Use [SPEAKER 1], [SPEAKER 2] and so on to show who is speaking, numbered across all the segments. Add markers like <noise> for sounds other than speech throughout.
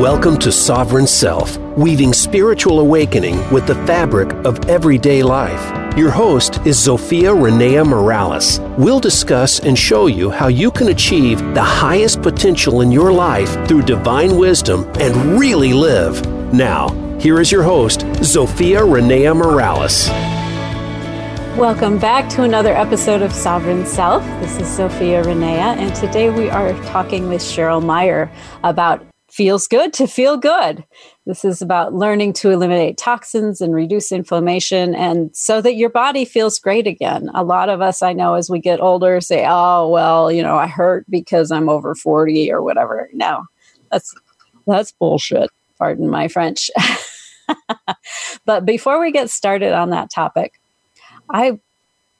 [SPEAKER 1] Welcome to Sovereign Self, weaving spiritual awakening with the fabric of everyday life. Your host is Zofia Rennea Morales. We'll discuss and show you how you can achieve the highest potential in your life through divine wisdom and really live. Now, here is your host, Zofia Rennea Morales.
[SPEAKER 2] Welcome back to another episode of Sovereign Self. This is Zofia Rennea, and today we are talking with Cheryl Meyer about feels good to feel good. This is about learning to eliminate toxins and reduce inflammation and so that your body feels great again. A lot of us I know as we get older say, "Oh, well, you know, I hurt because I'm over 40 or whatever." No. That's that's bullshit. Pardon my French. <laughs> but before we get started on that topic, I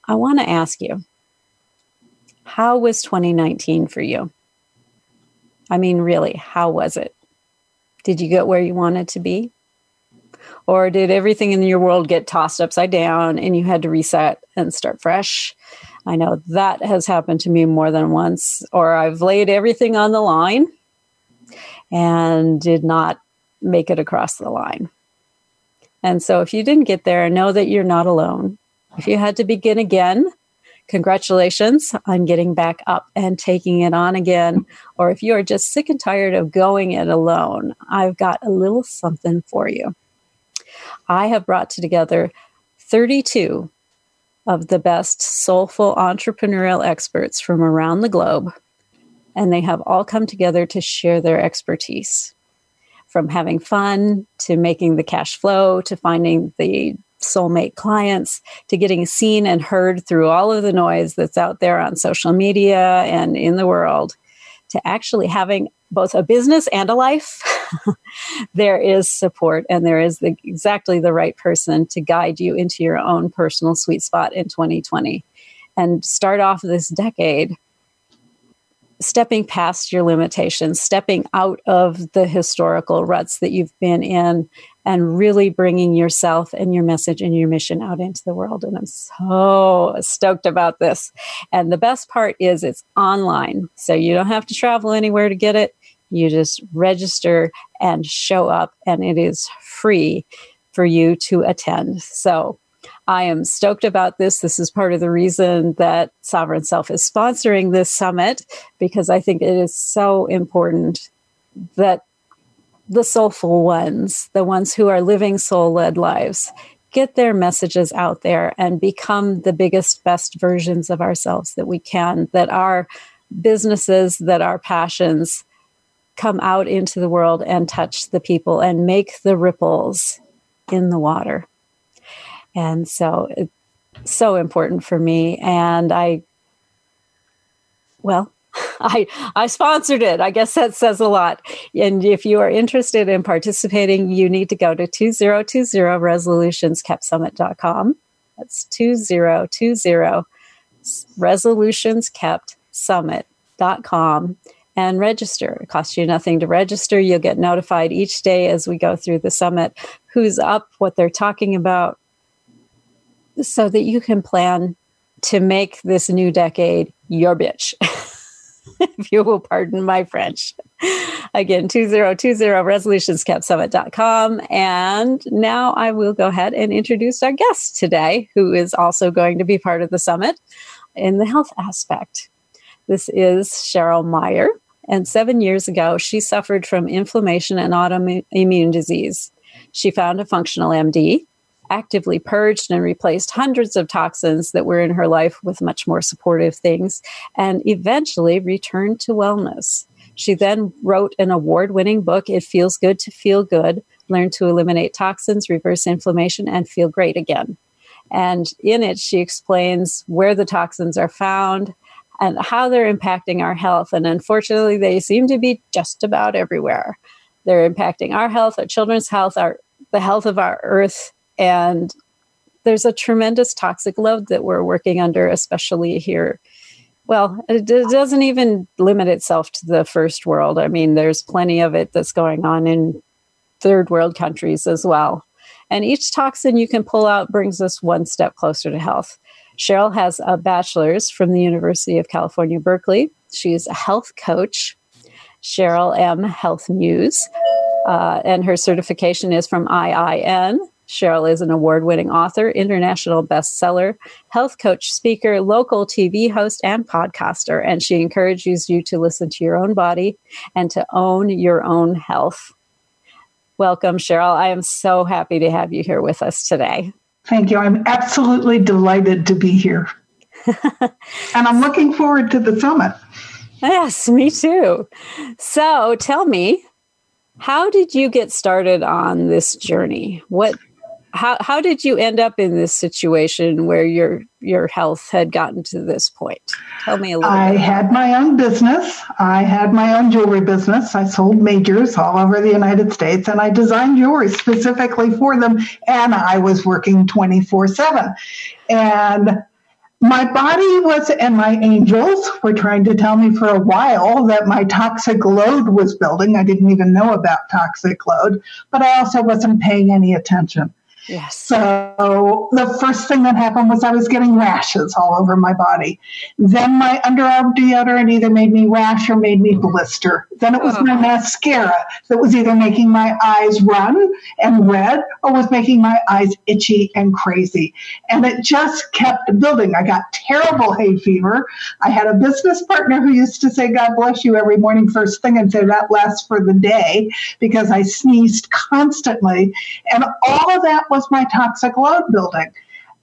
[SPEAKER 2] I want to ask you, how was 2019 for you? I mean, really, how was it? Did you get where you wanted to be? Or did everything in your world get tossed upside down and you had to reset and start fresh? I know that has happened to me more than once. Or I've laid everything on the line and did not make it across the line. And so if you didn't get there, know that you're not alone. If you had to begin again, congratulations on getting back up and taking it on again. Or if you are just sick and tired of going it alone, I've got a little something for you. I have brought together 32 of the best soulful entrepreneurial experts from around the globe, and they have all come together to share their expertise from having fun to making the cash flow to finding the soulmate clients to getting seen and heard through all of the noise that's out there on social media and in the world to actually having both a business and a life <laughs> there is support and there is the, exactly the right person to guide you into your own personal sweet spot in 2020 and start off this decade stepping past your limitations, stepping out of the historical ruts that you've been in, and really bringing yourself and your message and your mission out into the world. And I'm so stoked about this. And the best part is it's online. So you don't have to travel anywhere to get it. You just register and show up, and it is free for you to attend. So I am stoked about this. This is part of the reason that Sovereign Self is sponsoring this summit because I think it is so important that the soulful ones, the ones who are living soul led lives, get their messages out there and become the biggest, best versions of ourselves that we can, that our businesses, that our passions come out into the world and touch the people and make the ripples in the water. And so it's so important for me. And I, well, <laughs> I, I sponsored it. I guess that says a lot. And if you are interested in participating, you need to go to 2020 resolutionskept That's 2020 resolutionskept and register. It costs you nothing to register. You'll get notified each day as we go through the summit who's up, what they're talking about, so that you can plan to make this new decade your bitch. <laughs> <laughs> if you will pardon my French. Again, 2020 resolutionskept And now I will go ahead and introduce our guest today, who is also going to be part of the summit in the health aspect. This is Cheryl Meyer. And seven years ago, she suffered from inflammation and autoimmune disease. She found a functional MD actively purged and replaced hundreds of toxins that were in her life with much more supportive things, and eventually returned to wellness. She then wrote an award winning book, It Feels Good to Feel Good Learn to Eliminate Toxins, Reverse Inflammation, and Feel Great Again. And in it, she explains where the toxins are found and how they're impacting our health. And unfortunately, they seem to be just about everywhere. They're impacting our health, our children's health, our the health of our earth, and there's a tremendous toxic load that we're working under, especially here. Well, it doesn't even limit itself to the first world. I mean, there's plenty of it that's going on in third world countries as well. And each toxin you can pull out brings us one step closer to health. Cheryl has a bachelor's from the University of California, Berkeley. She's a health coach, Cheryl M. Health Muse, uh, and her certification is from IIN. Cheryl is an award winning author, international bestseller, health coach, speaker, local TV host, and podcaster. And she encourages you to listen to your own body and to own your own health. Welcome, Cheryl. I am so happy to have you here with us today.
[SPEAKER 3] Thank you. I'm absolutely delighted to be here. <laughs> and I'm looking forward to the summit.
[SPEAKER 2] Yes, me too. So tell me, how did you get started on this journey? What how how did you end up in this situation where your your health had gotten to this point? Tell me a little.
[SPEAKER 3] I had my own business. I had my own jewelry business. I sold majors all over the United States, and I designed jewelry specifically for them. And I was working twenty four seven, and my body was and my angels were trying to tell me for a while that my toxic load was building. I didn't even know about toxic load, but I also wasn't paying any attention.
[SPEAKER 2] Yes.
[SPEAKER 3] So the first thing that happened was I was getting rashes all over my body. Then my underarm deodorant either made me rash or made me blister. Then it was oh. my mascara that was either making my eyes run and red or was making my eyes itchy and crazy. And it just kept building. I got terrible hay fever. I had a business partner who used to say, God bless you every morning first thing and say that lasts for the day because I sneezed constantly. And all of that was my toxic load building.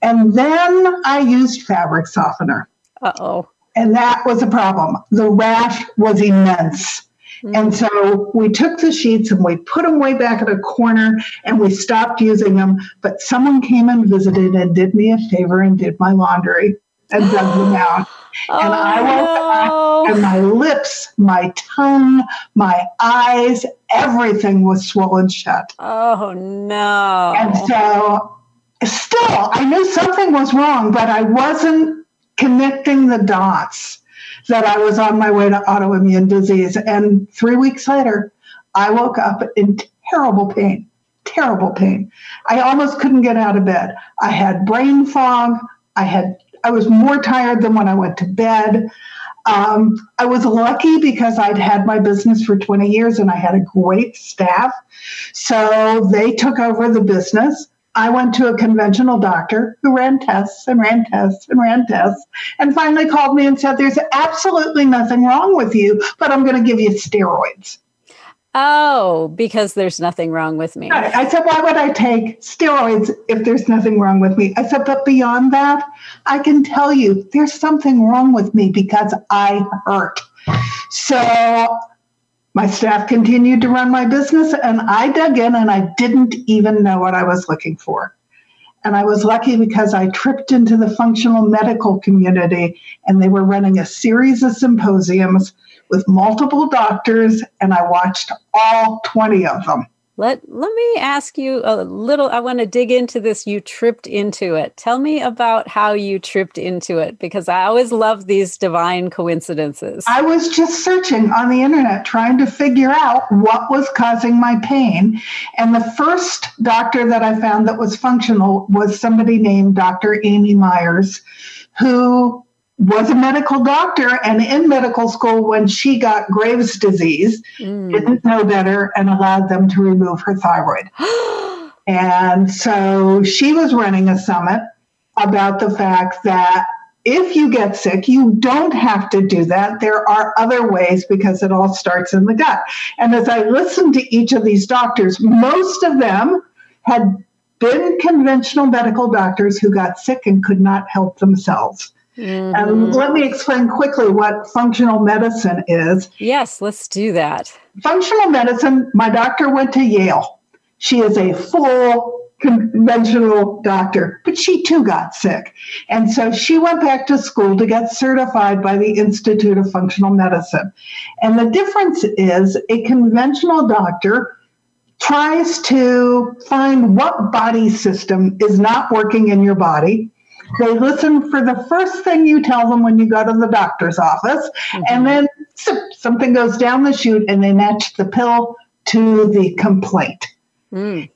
[SPEAKER 3] And then I used fabric softener.
[SPEAKER 2] Uh oh.
[SPEAKER 3] And that was a problem. The rash was immense. Mm-hmm. And so we took the sheets and we put them way back in a corner and we stopped using them. But someone came and visited and did me a favor and did my laundry and dug them <gasps> out.
[SPEAKER 2] Oh,
[SPEAKER 3] and I went
[SPEAKER 2] no.
[SPEAKER 3] back, and my lips, my tongue, my eyes, everything was swollen shut.
[SPEAKER 2] Oh no.
[SPEAKER 3] And so still I knew something was wrong, but I wasn't connecting the dots that I was on my way to autoimmune disease. And three weeks later, I woke up in terrible pain, terrible pain. I almost couldn't get out of bed. I had brain fog. I had I was more tired than when I went to bed. Um, I was lucky because I'd had my business for 20 years and I had a great staff. So they took over the business. I went to a conventional doctor who ran tests and ran tests and ran tests and finally called me and said, There's absolutely nothing wrong with you, but I'm going to give you steroids.
[SPEAKER 2] Oh, because there's nothing wrong with me.
[SPEAKER 3] I said, why would I take steroids if there's nothing wrong with me? I said, but beyond that, I can tell you there's something wrong with me because I hurt. So my staff continued to run my business and I dug in and I didn't even know what I was looking for. And I was lucky because I tripped into the functional medical community and they were running a series of symposiums with multiple doctors, and I watched all 20 of them.
[SPEAKER 2] Let let me ask you a little I want to dig into this you tripped into it. Tell me about how you tripped into it because I always love these divine coincidences.
[SPEAKER 3] I was just searching on the internet trying to figure out what was causing my pain and the first doctor that I found that was functional was somebody named Dr. Amy Myers who was a medical doctor and in medical school when she got Graves' disease, mm. didn't know better and allowed them to remove her thyroid. <gasps> and so she was running a summit about the fact that if you get sick, you don't have to do that. There are other ways because it all starts in the gut. And as I listened to each of these doctors, most of them had been conventional medical doctors who got sick and could not help themselves. Mm-hmm. And let me explain quickly what functional medicine is.
[SPEAKER 2] Yes, let's do that.
[SPEAKER 3] Functional medicine, my doctor went to Yale. She is a full conventional doctor, but she too got sick. And so she went back to school to get certified by the Institute of Functional Medicine. And the difference is a conventional doctor tries to find what body system is not working in your body they listen for the first thing you tell them when you go to the doctor's office, mm-hmm. and then something goes down the chute and they match the pill to the complaint. Mm.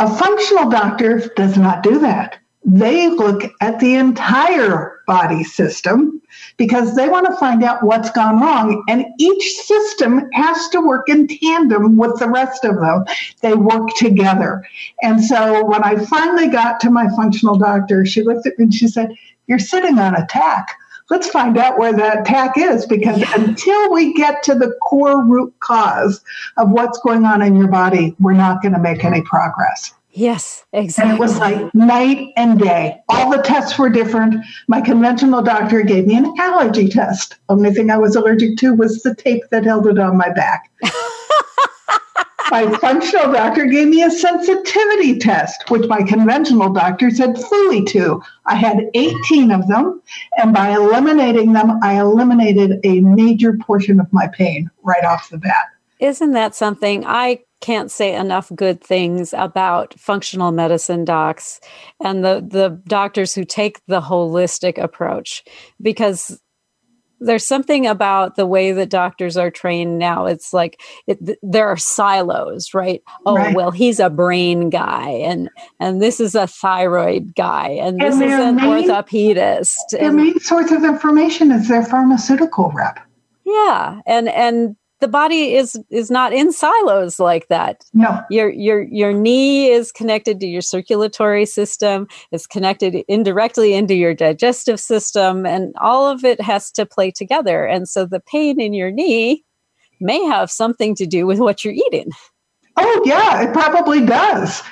[SPEAKER 3] A functional doctor does not do that. They look at the entire body system because they want to find out what's gone wrong. And each system has to work in tandem with the rest of them. They work together. And so when I finally got to my functional doctor, she looked at me and she said, You're sitting on a tack let's find out where that tack is because yeah. until we get to the core root cause of what's going on in your body, we're not going to make any progress.
[SPEAKER 2] Yes, exactly.
[SPEAKER 3] And it was like night and day. All the tests were different. My conventional doctor gave me an allergy test. Only thing I was allergic to was the tape that held it on my back. <laughs> my functional doctor gave me a sensitivity test, which my conventional doctor said fooey to. I had 18 of them, and by eliminating them, I eliminated a major portion of my pain right off the bat.
[SPEAKER 2] Isn't that something? I can't say enough good things about functional medicine docs and the the doctors who take the holistic approach because there's something about the way that doctors are trained now. It's like it, there are silos right? Oh right. well he's a brain guy and and this is a thyroid guy and, and this is an main, orthopedist
[SPEAKER 3] their main source of information is their pharmaceutical rep.
[SPEAKER 2] Yeah and and the body is is not in silos like that.
[SPEAKER 3] No.
[SPEAKER 2] Your your your knee is connected to your circulatory system, it's connected indirectly into your digestive system and all of it has to play together. And so the pain in your knee may have something to do with what you're eating.
[SPEAKER 3] Oh yeah, it probably does.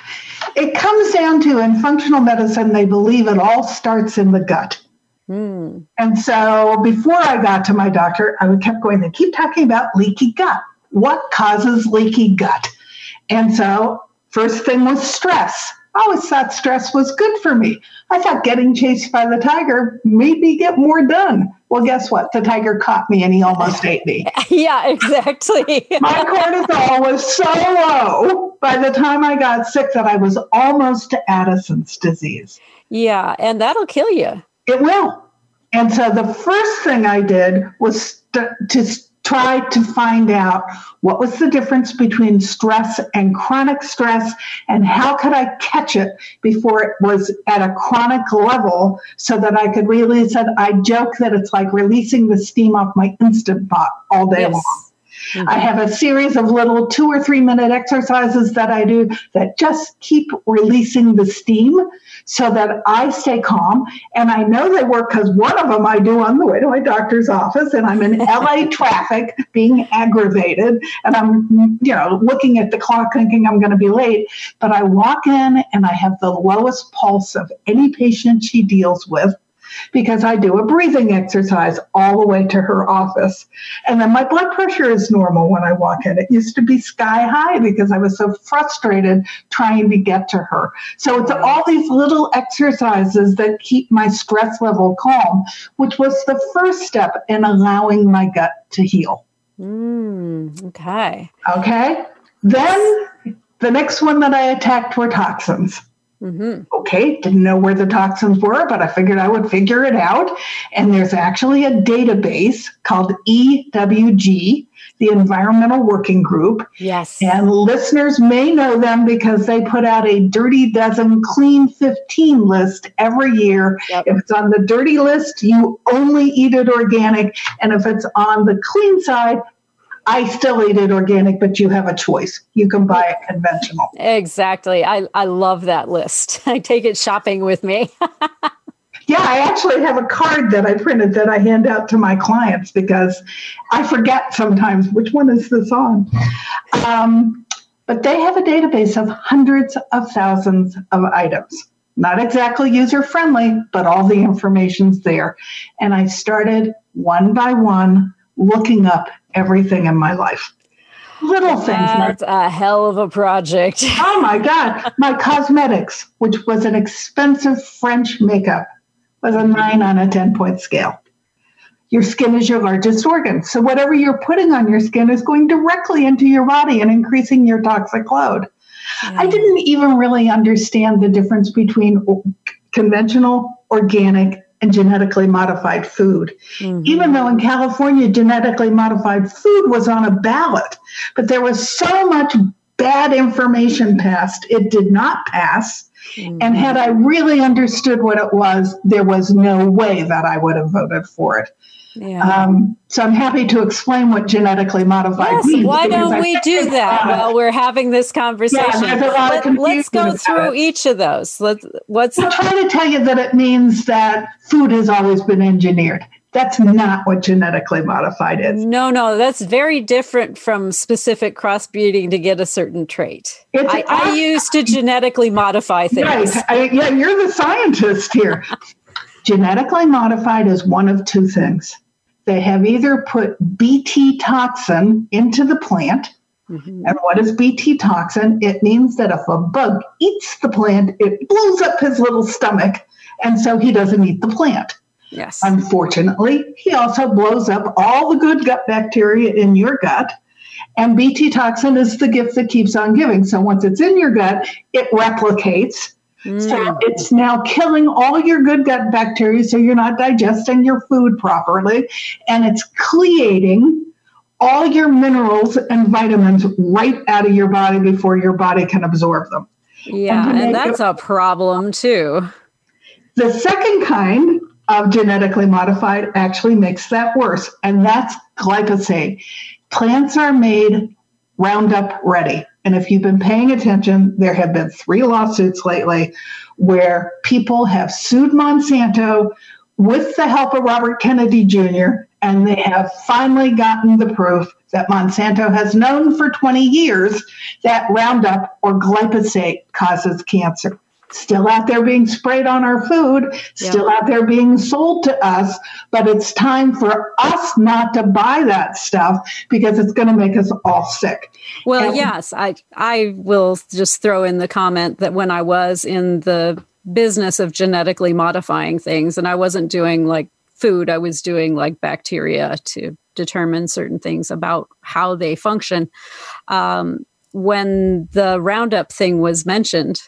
[SPEAKER 3] It comes down to in functional medicine they believe it all starts in the gut. Mm. And so before I got to my doctor, I would kept going, they keep talking about leaky gut. What causes leaky gut? And so first thing was stress. I always thought stress was good for me. I thought getting chased by the tiger made me get more done. Well, guess what? The tiger caught me and he almost ate me. <laughs>
[SPEAKER 2] Yeah, exactly. <laughs>
[SPEAKER 3] My cortisol was so low by the time I got sick that I was almost to Addison's disease.
[SPEAKER 2] Yeah, and that'll kill you.
[SPEAKER 3] It will. And so the first thing I did was st- to try to find out what was the difference between stress and chronic stress and how could I catch it before it was at a chronic level so that I could release it. I joke that it's like releasing the steam off my instant pot all day yes. long. Mm-hmm. I have a series of little two or three minute exercises that I do that just keep releasing the steam so that I stay calm. And I know they work because one of them I do on the way to my doctor's office, and I'm in <laughs> LA traffic being aggravated, and I'm, you know, looking at the clock thinking I'm going to be late. But I walk in and I have the lowest pulse of any patient she deals with because I do a breathing exercise all the way to her office. And then my blood pressure is normal when I walk in. It used to be sky high because I was so frustrated trying to get to her. So it's all these little exercises that keep my stress level calm, which was the first step in allowing my gut to heal.
[SPEAKER 2] Mm, okay.
[SPEAKER 3] Okay. Then the next one that I attacked were toxins. Mm-hmm. Okay, didn't know where the toxins were, but I figured I would figure it out. And there's actually a database called EWG, the Environmental Working Group.
[SPEAKER 2] Yes.
[SPEAKER 3] And listeners may know them because they put out a Dirty Dozen Clean 15 list every year. Yep. If it's on the dirty list, you only eat it organic. And if it's on the clean side, I still eat it organic, but you have a choice. You can buy it conventional.
[SPEAKER 2] Exactly. I, I love that list. <laughs> I take it shopping with me. <laughs>
[SPEAKER 3] yeah, I actually have a card that I printed that I hand out to my clients because I forget sometimes which one is this on. Um, but they have a database of hundreds of thousands of items. Not exactly user friendly, but all the information's there. And I started one by one looking up everything in my life. Little things.
[SPEAKER 2] That's a hell of a project. <laughs>
[SPEAKER 3] oh my God. My cosmetics, which was an expensive French makeup, was a nine on a 10 point scale. Your skin is your largest organ. So whatever you're putting on your skin is going directly into your body and increasing your toxic load. Yeah. I didn't even really understand the difference between conventional, organic, and genetically modified food. Mm-hmm. Even though in California, genetically modified food was on a ballot, but there was so much bad information passed, it did not pass. Mm-hmm. And had I really understood what it was, there was no way that I would have voted for it. Yeah. Um, so I'm happy to explain what genetically modified yes, means.
[SPEAKER 2] Why don't we do that while we're having this conversation? Yeah, Let, us go through each of those. Let's. What's
[SPEAKER 3] I'm trying to tell you that it means that food has always been engineered. That's not what genetically modified is.
[SPEAKER 2] No, no, that's very different from specific crossbreeding to get a certain trait. I, I, used to genetically modify things.
[SPEAKER 3] Right. I, yeah, you're the scientist here. genetically modified is one of two things. They have either put BT toxin into the plant. Mm-hmm. And what is BT toxin? It means that if a bug eats the plant, it blows up his little stomach. And so he doesn't eat the plant.
[SPEAKER 2] Yes.
[SPEAKER 3] Unfortunately, he also blows up all the good gut bacteria in your gut. And BT toxin is the gift that keeps on giving. So once it's in your gut, it replicates. Mm. So it's now killing all your good gut bacteria so you're not digesting your food properly. And it's chelating all your minerals and vitamins right out of your body before your body can absorb them.
[SPEAKER 2] Yeah, and, and that's a problem too.
[SPEAKER 3] The second kind of genetically modified actually makes that worse, and that's glyphosate. Plants are made Roundup ready. And if you've been paying attention, there have been three lawsuits lately where people have sued Monsanto with the help of Robert Kennedy Jr., and they have finally gotten the proof that Monsanto has known for 20 years that Roundup or glyphosate causes cancer still out there being sprayed on our food, still out there being sold to us. But it's time for us not to buy that stuff because it's going to make us all sick.
[SPEAKER 2] Well, and- yes, I I will just throw in the comment that when I was in the business of genetically modifying things, and I wasn't doing like food, I was doing like bacteria to determine certain things about how they function. Um, when the Roundup thing was mentioned,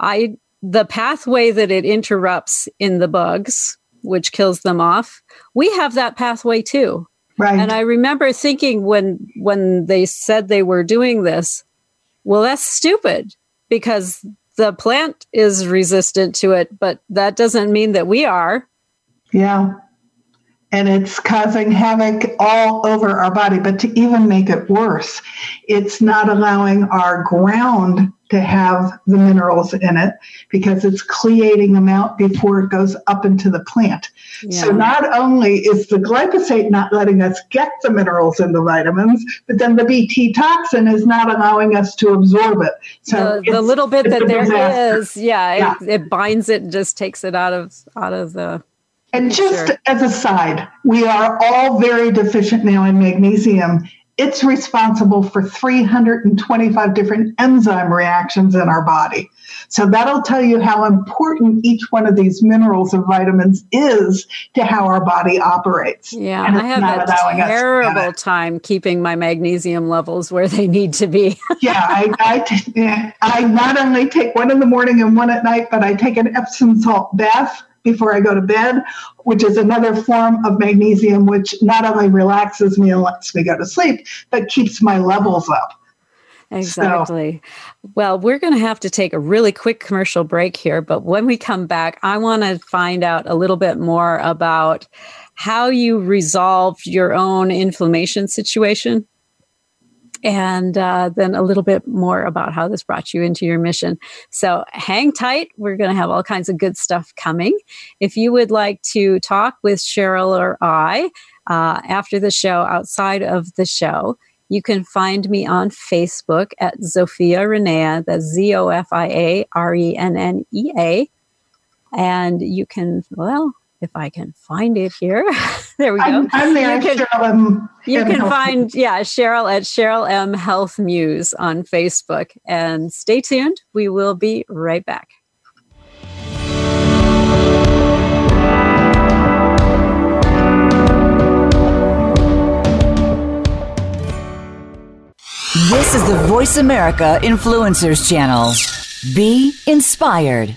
[SPEAKER 2] I the pathway that it interrupts in the bugs, which kills them off, we have that pathway too.
[SPEAKER 3] Right.
[SPEAKER 2] And I remember thinking when when they said they were doing this, well, that's stupid because the plant is resistant to it, but that doesn't mean that we are.
[SPEAKER 3] Yeah. And it's causing havoc all over our body. But to even make it worse, it's not allowing our ground to have the minerals in it because it's chelating them out before it goes up into the plant. Yeah. So not only is the glyphosate not letting us get the minerals and the vitamins, but then the BT toxin is not allowing us to absorb it.
[SPEAKER 2] So the, the little bit that there disaster. is, yeah, yeah. It, it, binds it and just takes it out of out of the
[SPEAKER 3] and just as a side, we are all very deficient now in magnesium it's responsible for 325 different enzyme reactions in our body. So that'll tell you how important each one of these minerals and vitamins is to how our body operates.
[SPEAKER 2] Yeah, I have a terrible time keeping my magnesium levels where they need to be. <laughs>
[SPEAKER 3] yeah, I, I, t- I not only take one in the morning and one at night, but I take an Epsom salt bath before I go to bed, which is another form of magnesium, which not only relaxes me and lets me go to sleep, but keeps my levels up.
[SPEAKER 2] Exactly. So. Well, we're going to have to take a really quick commercial break here, but when we come back, I want to find out a little bit more about how you resolved your own inflammation situation and uh, then a little bit more about how this brought you into your mission. So hang tight. We're going to have all kinds of good stuff coming. If you would like to talk with Cheryl or I uh, after the show, outside of the show, you can find me on Facebook at Zofia Rennea. That's Z O F I A R E N N E A. And you can, well, if I can find it here. <laughs> there we go.
[SPEAKER 3] I'm, I'm there. You can, Cheryl M.
[SPEAKER 2] You can Health find, yeah, Cheryl at Cheryl M. Health Muse on Facebook. And stay tuned. We will be right back.
[SPEAKER 4] This is the Voice America Influencers Channel. Be inspired.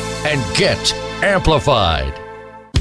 [SPEAKER 5] And get amplified.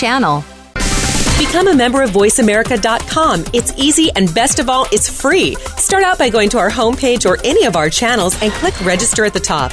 [SPEAKER 6] channel.
[SPEAKER 7] Become a member of VoiceAmerica.com. It's easy and best of all, it's free. Start out by going to our homepage or any of our channels and click register at the top.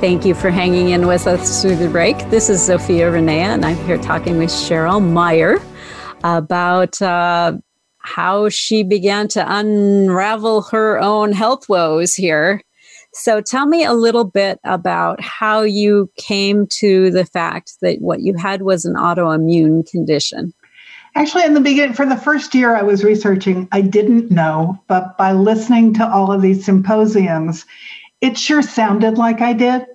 [SPEAKER 2] Thank you for hanging in with us through the break. This is Zofia Rennea, and I'm here talking with Cheryl Meyer about uh, how she began to unravel her own health woes here. So, tell me a little bit about how you came to the fact that what you had was an autoimmune condition.
[SPEAKER 3] Actually, in the beginning, for the first year I was researching, I didn't know, but by listening to all of these symposiums, it sure sounded like I did.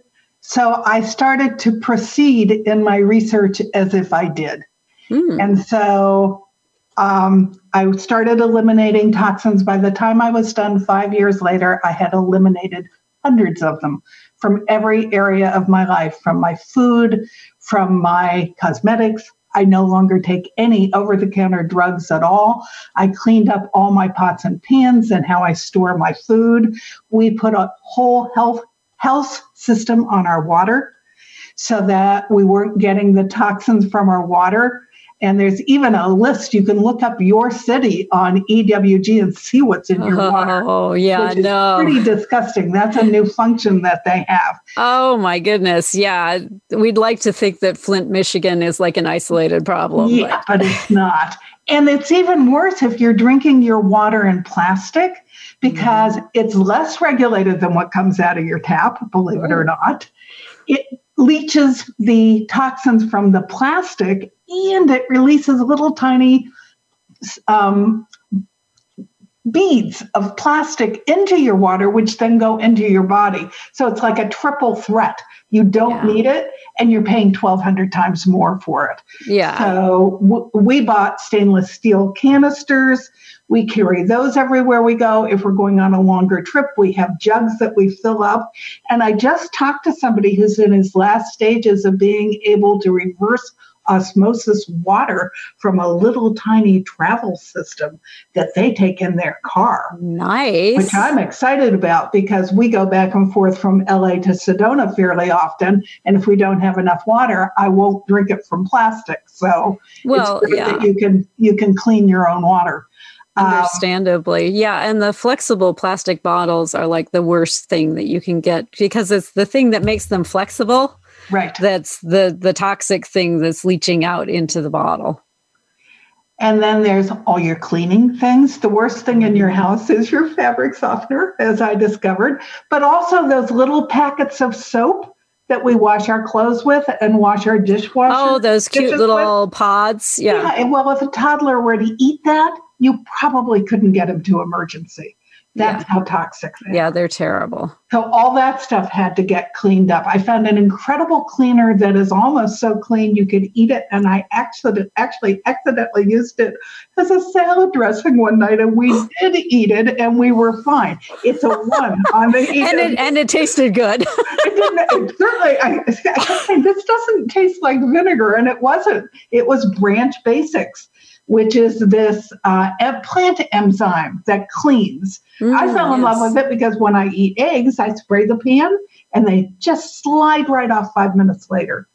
[SPEAKER 3] So I started to proceed in my research as if I did.
[SPEAKER 2] Hmm.
[SPEAKER 3] And so um, I started eliminating toxins. By the time I was done five years later, I had eliminated hundreds of them from every area of my life, from my food, from my cosmetics. I no longer take any over the counter drugs at all. I cleaned up all my pots and pans and how I store my food. We put a whole health health system on our water so that we weren't getting the toxins from our water. And there's even a list you can look up your city on EWG and see what's in your water.
[SPEAKER 2] Oh, yeah,
[SPEAKER 3] which
[SPEAKER 2] no.
[SPEAKER 3] pretty disgusting. That's a new function that they have.
[SPEAKER 2] Oh my goodness. Yeah. We'd like to think that Flint, Michigan is like an isolated problem.
[SPEAKER 3] Yeah, but it's not. And it's even worse if you're drinking your water in plastic because mm-hmm. it's less regulated than what comes out of your tap, believe it or not. It leaches the toxins from the plastic and it releases little tiny um, beads of plastic into your water, which then go into your body. So it's like a triple threat. You don't
[SPEAKER 2] Yeah.
[SPEAKER 3] need it, and you're paying 1,200 times more for it.
[SPEAKER 2] Yeah.
[SPEAKER 3] So w- we bought stainless steel canisters. We carry those everywhere we go. If we're going on a longer trip, we have jugs that we fill up. And I just talked to somebody who's in his last stages of being able to reverse osmosis water from a little tiny travel system that they take in their car
[SPEAKER 2] Nice.
[SPEAKER 3] which I'm excited about because we go back and forth from LA to Sedona fairly often. And if we don't have enough water, I won't drink it from plastic. So
[SPEAKER 2] well,
[SPEAKER 3] it's great
[SPEAKER 2] yeah.
[SPEAKER 3] that you can you can clean your own water. Um,
[SPEAKER 2] Understandably. Yeah. And the flexible plastic bottles are like the worst thing that you can get because it's the thing that makes them flexible.
[SPEAKER 3] Right.
[SPEAKER 2] That's the the toxic thing that's leaching out into the bottle.
[SPEAKER 3] And then there's all your cleaning things. The worst thing in your house is your fabric softener, as I discovered, but also those little packets of soap that we wash our clothes with and wash our dishwasher.
[SPEAKER 2] Oh, those cute
[SPEAKER 3] dishes with.
[SPEAKER 2] little pods. Yeah.
[SPEAKER 3] Yeah. and well, if a toddler were to eat that, you probably couldn't get him to emergency. That's yeah. how toxic
[SPEAKER 2] they Yeah, they're terrible.
[SPEAKER 3] So all that stuff had to get cleaned up. I found an incredible cleaner that is almost so clean you could eat it. And I actually actually accidentally used it as a salad dressing one night, and we <laughs> did eat it, and we were fine. It's a <laughs> one on the
[SPEAKER 2] and it and it tasted good. <laughs> it
[SPEAKER 3] didn't. It certainly, I, I this doesn't taste like vinegar, and it wasn't. It was Branch Basics which is this uh, plant enzyme that cleans. Mm, I fell in yes. love with it because when I eat eggs, I spray the pan and they just slide right off five minutes later.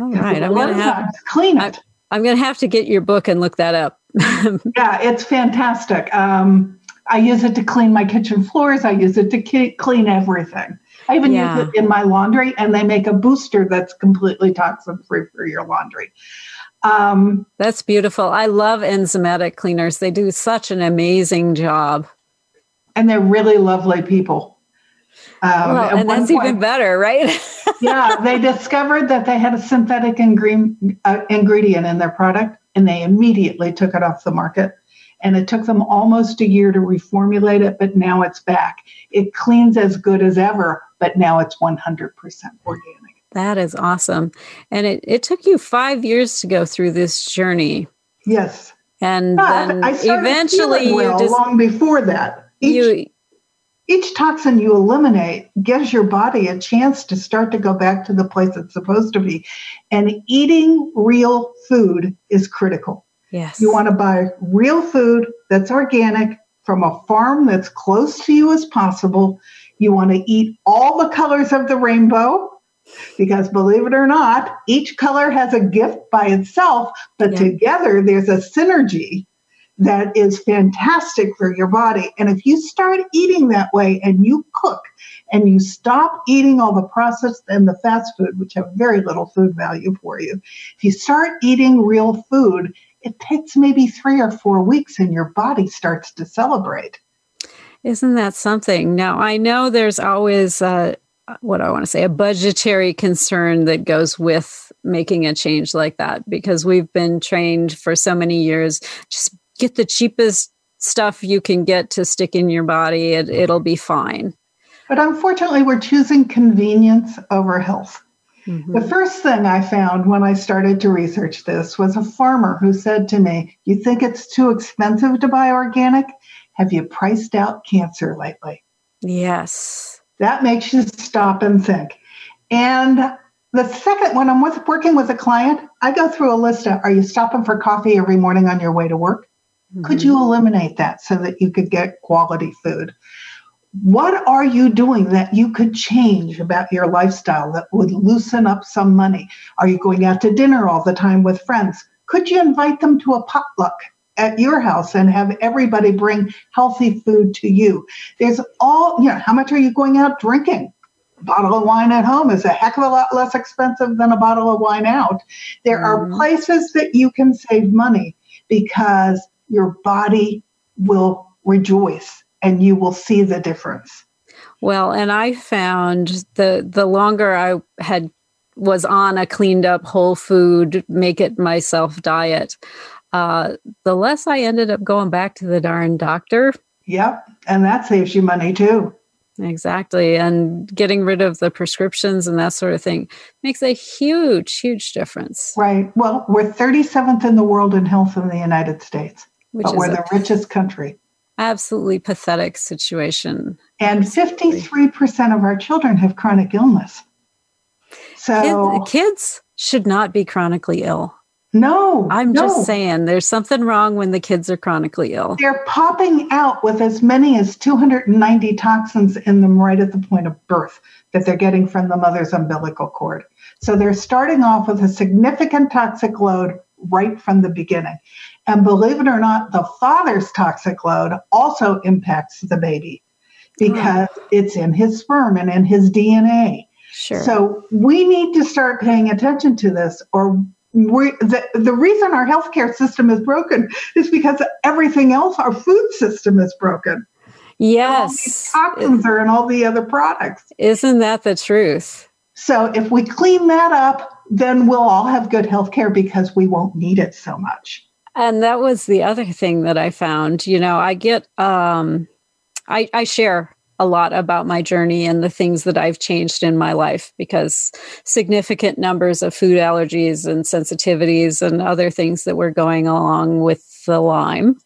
[SPEAKER 2] All right, I'm going to have
[SPEAKER 3] clean it.
[SPEAKER 2] I, am going to have to get your book and look that up. <laughs>
[SPEAKER 3] yeah, it's fantastic. Um, I use it to clean my kitchen floors. I use it to ke- clean everything. I even yeah. use it in my laundry, and they make a booster that's completely toxin free for your laundry.
[SPEAKER 2] Um, That's beautiful. I love enzymatic cleaners. They do such an amazing job.
[SPEAKER 3] And they're really lovely people.
[SPEAKER 2] Um, well, and that's point, even better, right? <laughs>
[SPEAKER 3] yeah, they discovered that they had a synthetic ingredient, uh, ingredient in their product and they immediately took it off the market. And it took them almost a year to reformulate it, but now it's back. It cleans as good as ever, but now it's 100% organic.
[SPEAKER 2] That is awesome. And it, it took you five years to go through this journey.
[SPEAKER 3] Yes.
[SPEAKER 2] And then I eventually
[SPEAKER 3] well just, long before that. Each, you, each toxin you eliminate gives your body a chance to start to go back to the place it's supposed to be. And eating real food is critical.
[SPEAKER 2] Yes.
[SPEAKER 3] You want to buy real food that's organic from a farm that's close to you as possible. You want to eat all the colors of the rainbow because believe it or not, each color has a gift by itself, but yeah. together there's a synergy that is fantastic for your body. And if you start eating that way and you cook and you stop eating all the processed and the fast food, which have very little food value for you, if you start eating real food, it takes maybe three or four weeks and your body starts to celebrate.
[SPEAKER 2] Isn't that something? Now, I know there's always uh, what I want to say, a budgetary concern that goes with making a change like that because we've been trained for so many years just get the cheapest stuff you can get to stick in your body, it, it'll be fine.
[SPEAKER 3] But unfortunately, we're choosing convenience over health. Mm-hmm. The first thing I found when I started to research this was a farmer who said to me, You think it's too expensive to buy organic? Have you priced out cancer lately?
[SPEAKER 2] Yes.
[SPEAKER 3] That makes you stop and think. And the second, when I'm with, working with a client, I go through a list of are you stopping for coffee every morning on your way to work? Mm-hmm. Could you eliminate that so that you could get quality food? What are you doing that you could change about your lifestyle that would loosen up some money? Are you going out to dinner all the time with friends? Could you invite them to a potluck at your house and have everybody bring healthy food to you. There's all, you know, how much are you going out drinking? A bottle of wine at home is a heck of a lot less expensive than a bottle of wine out. There mm-hmm. are places that you can save money because your body will rejoice and you will see the difference.
[SPEAKER 2] Well, and I found the the longer I had was on a cleaned up whole food make it myself diet, uh, the less I ended up going back to the darn doctor.
[SPEAKER 3] Yep. And that saves you money too.
[SPEAKER 2] Exactly. And getting rid of the prescriptions and that sort of thing makes a huge, huge difference.
[SPEAKER 3] Right. Well, we're 37th in the world in health in the United States, Which but we're the richest country.
[SPEAKER 2] Absolutely pathetic situation.
[SPEAKER 3] And 53% of our children have chronic illness.
[SPEAKER 2] So kids, kids should not be chronically ill.
[SPEAKER 3] No,
[SPEAKER 2] I'm
[SPEAKER 3] no.
[SPEAKER 2] just saying there's something wrong when the kids are chronically ill.
[SPEAKER 3] They're popping out with as many as 290 toxins in them right at the point of birth that they're getting from the mother's umbilical cord. So they're starting off with a significant toxic load right from the beginning. And believe it or not, the father's toxic load also impacts the baby because oh. it's in his sperm and in his DNA.
[SPEAKER 2] Sure.
[SPEAKER 3] So we need to start paying attention to this, or we, the, the reason our healthcare system is broken is because everything else, our food system is broken.
[SPEAKER 2] Yes.
[SPEAKER 3] toxins are in all the other products.
[SPEAKER 2] Isn't that the truth?
[SPEAKER 3] So if we clean that up, then we'll all have good healthcare because we won't need it so much.
[SPEAKER 2] And that was the other thing that I found. You know, I get um I, I share a lot about my journey and the things that I've changed in my life because significant numbers of food allergies and sensitivities and other things that were going along with the Lyme,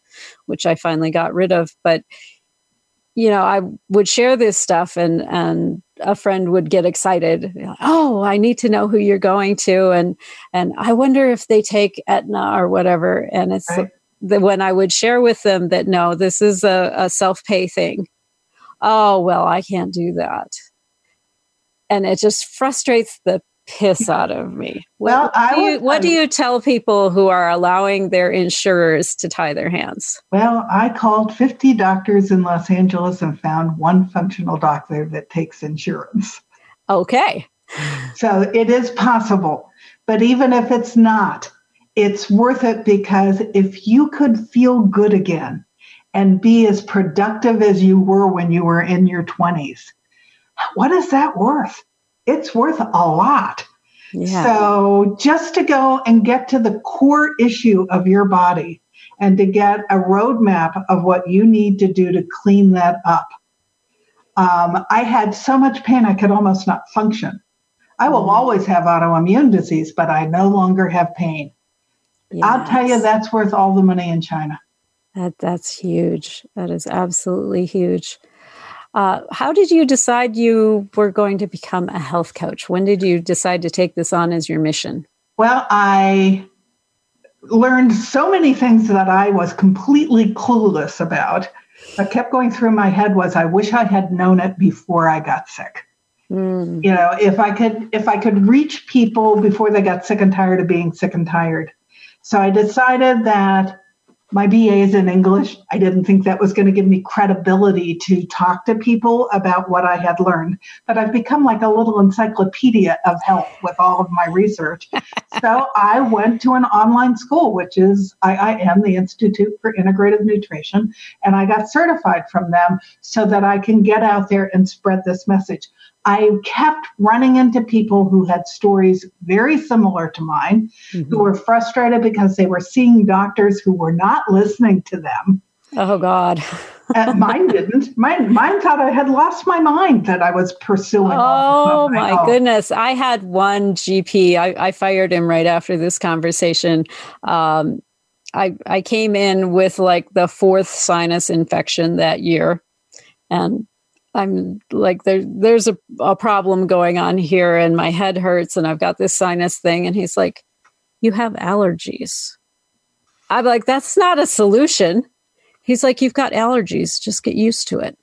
[SPEAKER 2] which I finally got rid of. But you know, I would share this stuff and and a friend would get excited. Oh, I need to know who you're going to and and I wonder if they take Aetna or whatever. And it's right. the, when I would share with them that no, this is a, a self-pay thing oh, well, I can't do that. And it just frustrates the piss out of me.
[SPEAKER 3] Well,
[SPEAKER 2] what, do, you, what do um you tell people who are allowing their insurers to tie their hands?
[SPEAKER 3] Well, I called 50 doctors in Los Angeles and found one functional doctor that takes insurance.
[SPEAKER 2] Okay.
[SPEAKER 3] So it is possible. But even if it's not, it's worth it because if you could feel good again, and be as productive as you were when you were in your 20s. What is that worth? It's worth a lot. Yeah. So, just to go and get to the core issue of your body and to get a roadmap of what you need to do to clean that up. Um, I had so much pain I could almost not function. I will mm. always have autoimmune disease, but I no longer have pain. Yes. I'll tell you, that's worth all the money in China.
[SPEAKER 2] That that's huge. That is absolutely huge. Uh, how did you decide you were going to become a health coach? When did you decide to take this on as your mission?
[SPEAKER 3] Well, I learned so many things that I was completely clueless about. What kept going through my head was I wish I had known it before I got sick. Mm. You know, if I could if I could reach people before they got sick and tired of being sick and tired. So I decided that my BA is in English. I didn't think that was going to give me credibility to talk to people about what I had learned. But I've become like a little encyclopedia of health with all of my research. <laughs> so I went to an online school, which is IIN, the Institute for Integrative Nutrition, and I got certified from them so that I can get out there and spread this message. I kept running into people who had stories very similar to mine, mm-hmm. who were frustrated because they were seeing doctors who were not listening to them.
[SPEAKER 2] Oh God.
[SPEAKER 3] uh, mine didn't. Mine, mine thought I had lost my mind that I was pursuing.
[SPEAKER 2] Oh my goodness! I had one GP. I, I, fired him right after this conversation. Um, I I came in with like the fourth sinus infection that year, and I'm like there there's a, a problem going on here and my head hurts and I've got this sinus thing and he's like you have allergies. I'm like that's not a solution. He's like you've got allergies, just get used to it.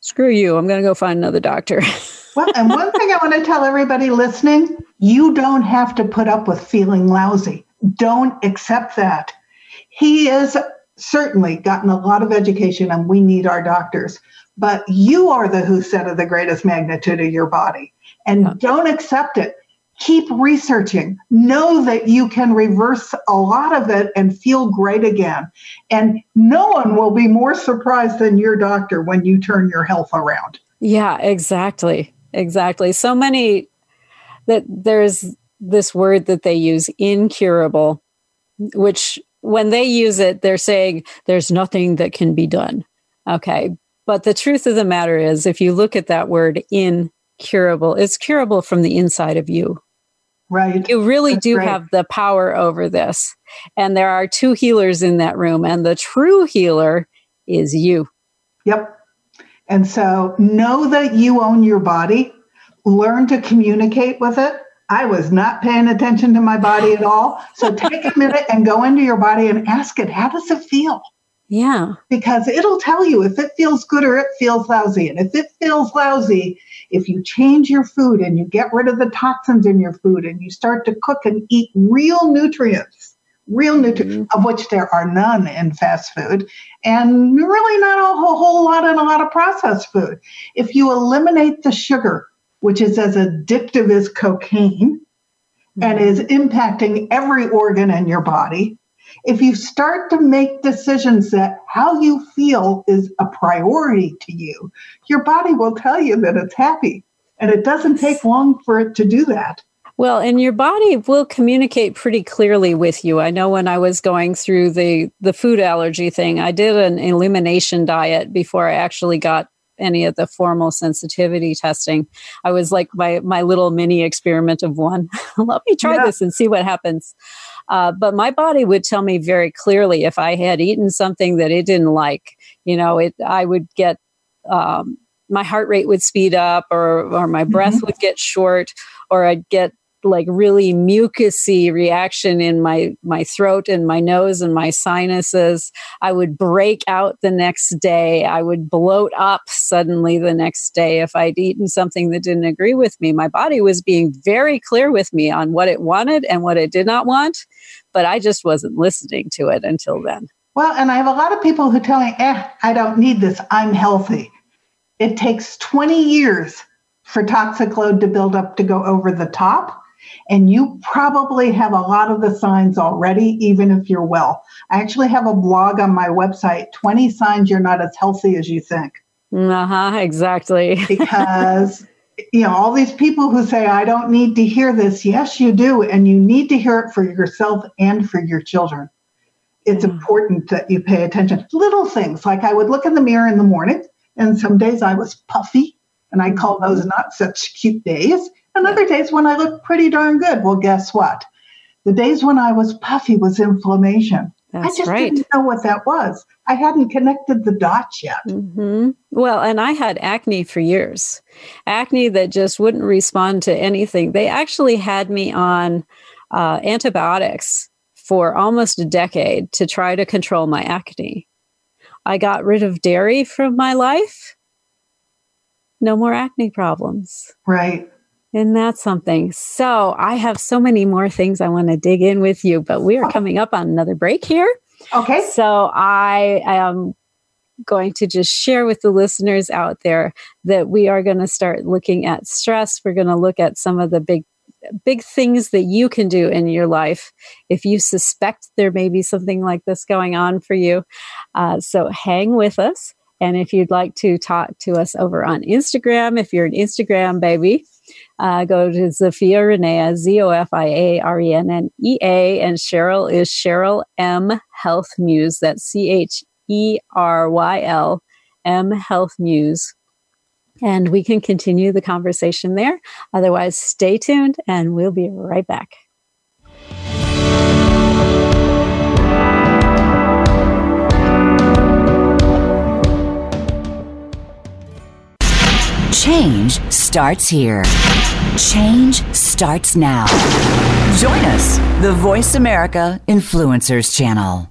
[SPEAKER 2] Screw you, I'm going to go find another doctor. <laughs>
[SPEAKER 3] well, and one thing I want to tell everybody listening, you don't have to put up with feeling lousy. Don't accept that. He is certainly gotten a lot of education and we need our doctors but you are the who said of the greatest magnitude of your body. And don't accept it. Keep researching. Know that you can reverse a lot of it and feel great again. And no one will be more surprised than your doctor when you turn your health around.
[SPEAKER 2] Yeah, exactly. Exactly. So many that there's this word that they use, incurable, which when they use it, they're saying there's nothing that can be done. Okay. But the truth of the matter is, if you look at that word incurable, it's curable from the inside of you.
[SPEAKER 3] Right.
[SPEAKER 2] You really That's do right. have the power over this. And there are two healers in that room, and the true healer is you.
[SPEAKER 3] Yep. And so know that you own your body, learn to communicate with it. I was not paying attention to my body at all. So take a minute and go into your body and ask it, how does it feel?
[SPEAKER 2] Yeah.
[SPEAKER 3] Because it'll tell you if it feels good or it feels lousy. And if it feels lousy, if you change your food and you get rid of the toxins in your food and you start to cook and eat real nutrients, real nutrients, mm-hmm. of which there are none in fast food, and really not a whole, whole lot in a lot of processed food. If you eliminate the sugar, which is as addictive as cocaine, mm-hmm. and is impacting every organ in your body, if you start to make decisions that how you feel is a priority to you, your body will tell you that it's happy. And it doesn't take long for it to do that.
[SPEAKER 2] Well, and your body will communicate pretty clearly with you. I know when I was going through the the food allergy thing, I did an elimination diet before I actually got any of the formal sensitivity testing. I was like my my little mini experiment of one. <laughs> Let me try yeah. this and see what happens. Uh, but my body would tell me very clearly if I had eaten something that it didn't like. You know, it I would get um, my heart rate would speed up, or or my breath mm-hmm. would get short, or I'd get like really mucusy reaction in my my throat and my nose and my sinuses. I would break out the next day. I would bloat up suddenly the next day. If i'd eaten something that didn't agree with me my body was being very clear with me on what it wanted and what it did not want but i just wasn't listening to it until then.
[SPEAKER 3] Well and i have a lot of people who tell me eh i don't need this. I'm healthy. It takes 20 years for toxic load to build up to go over the top and you probably have a lot of the signs already, even if you're well. I actually have a blog on my website 20 signs you're not as healthy as you think.
[SPEAKER 2] Uh huh, exactly. <laughs>
[SPEAKER 3] because, you know, all these people who say, I don't need to hear this. Yes, you do. And you need to hear it for yourself and for your children. It's mm. important that you pay attention. Little things like I would look in the mirror in the morning, and some days I was puffy, and I call those not such cute days. And other days when I look pretty darn good. Well, guess what? The days when I was puffy was inflammation. That's I just right. didn't know what that was. I hadn't connected the dots yet.
[SPEAKER 2] Mm-hmm. Well, and I had acne for years, acne that just wouldn't respond to anything. They actually had me on uh, antibiotics for almost a decade to try to control my acne. I got rid of dairy from my life. No more acne problems.
[SPEAKER 3] Right.
[SPEAKER 2] And that's something. So I have so many more things I want to dig in with you, but we are coming up on another break here.
[SPEAKER 3] Okay.
[SPEAKER 2] So I am going to just share with the listeners out there that we are going to start looking at stress. We're going to look at some of the big big things that you can do in your life if you suspect there may be something like this going on for you. Uh, so hang with us. And if you'd like to talk to us over on Instagram, if you're an Instagram baby, uh, go to Zofia Rennea, Z O F I A R E N N E A, and Cheryl is Cheryl M Health Muse. That's C H E R Y L M Health Muse. And we can continue the conversation there. Otherwise, stay tuned and we'll be right back.
[SPEAKER 4] Change starts here. Change starts now. Join us, the Voice America Influencers Channel.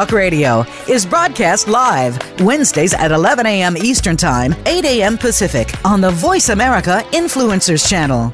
[SPEAKER 8] Talk Radio is broadcast live Wednesdays at 11 a.m. Eastern Time, 8 a.m. Pacific on the Voice America Influencers Channel.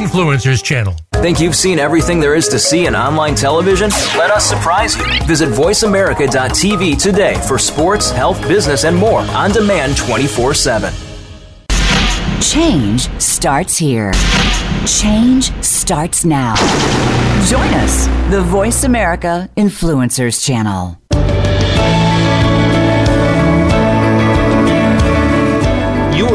[SPEAKER 9] Influencers channel.
[SPEAKER 10] Think you've seen everything there is to see in online television? Let us surprise you. Visit VoiceAmerica.tv today for sports, health, business, and more on demand 24 7.
[SPEAKER 4] Change starts here. Change starts now. Join us, the Voice America Influencers Channel.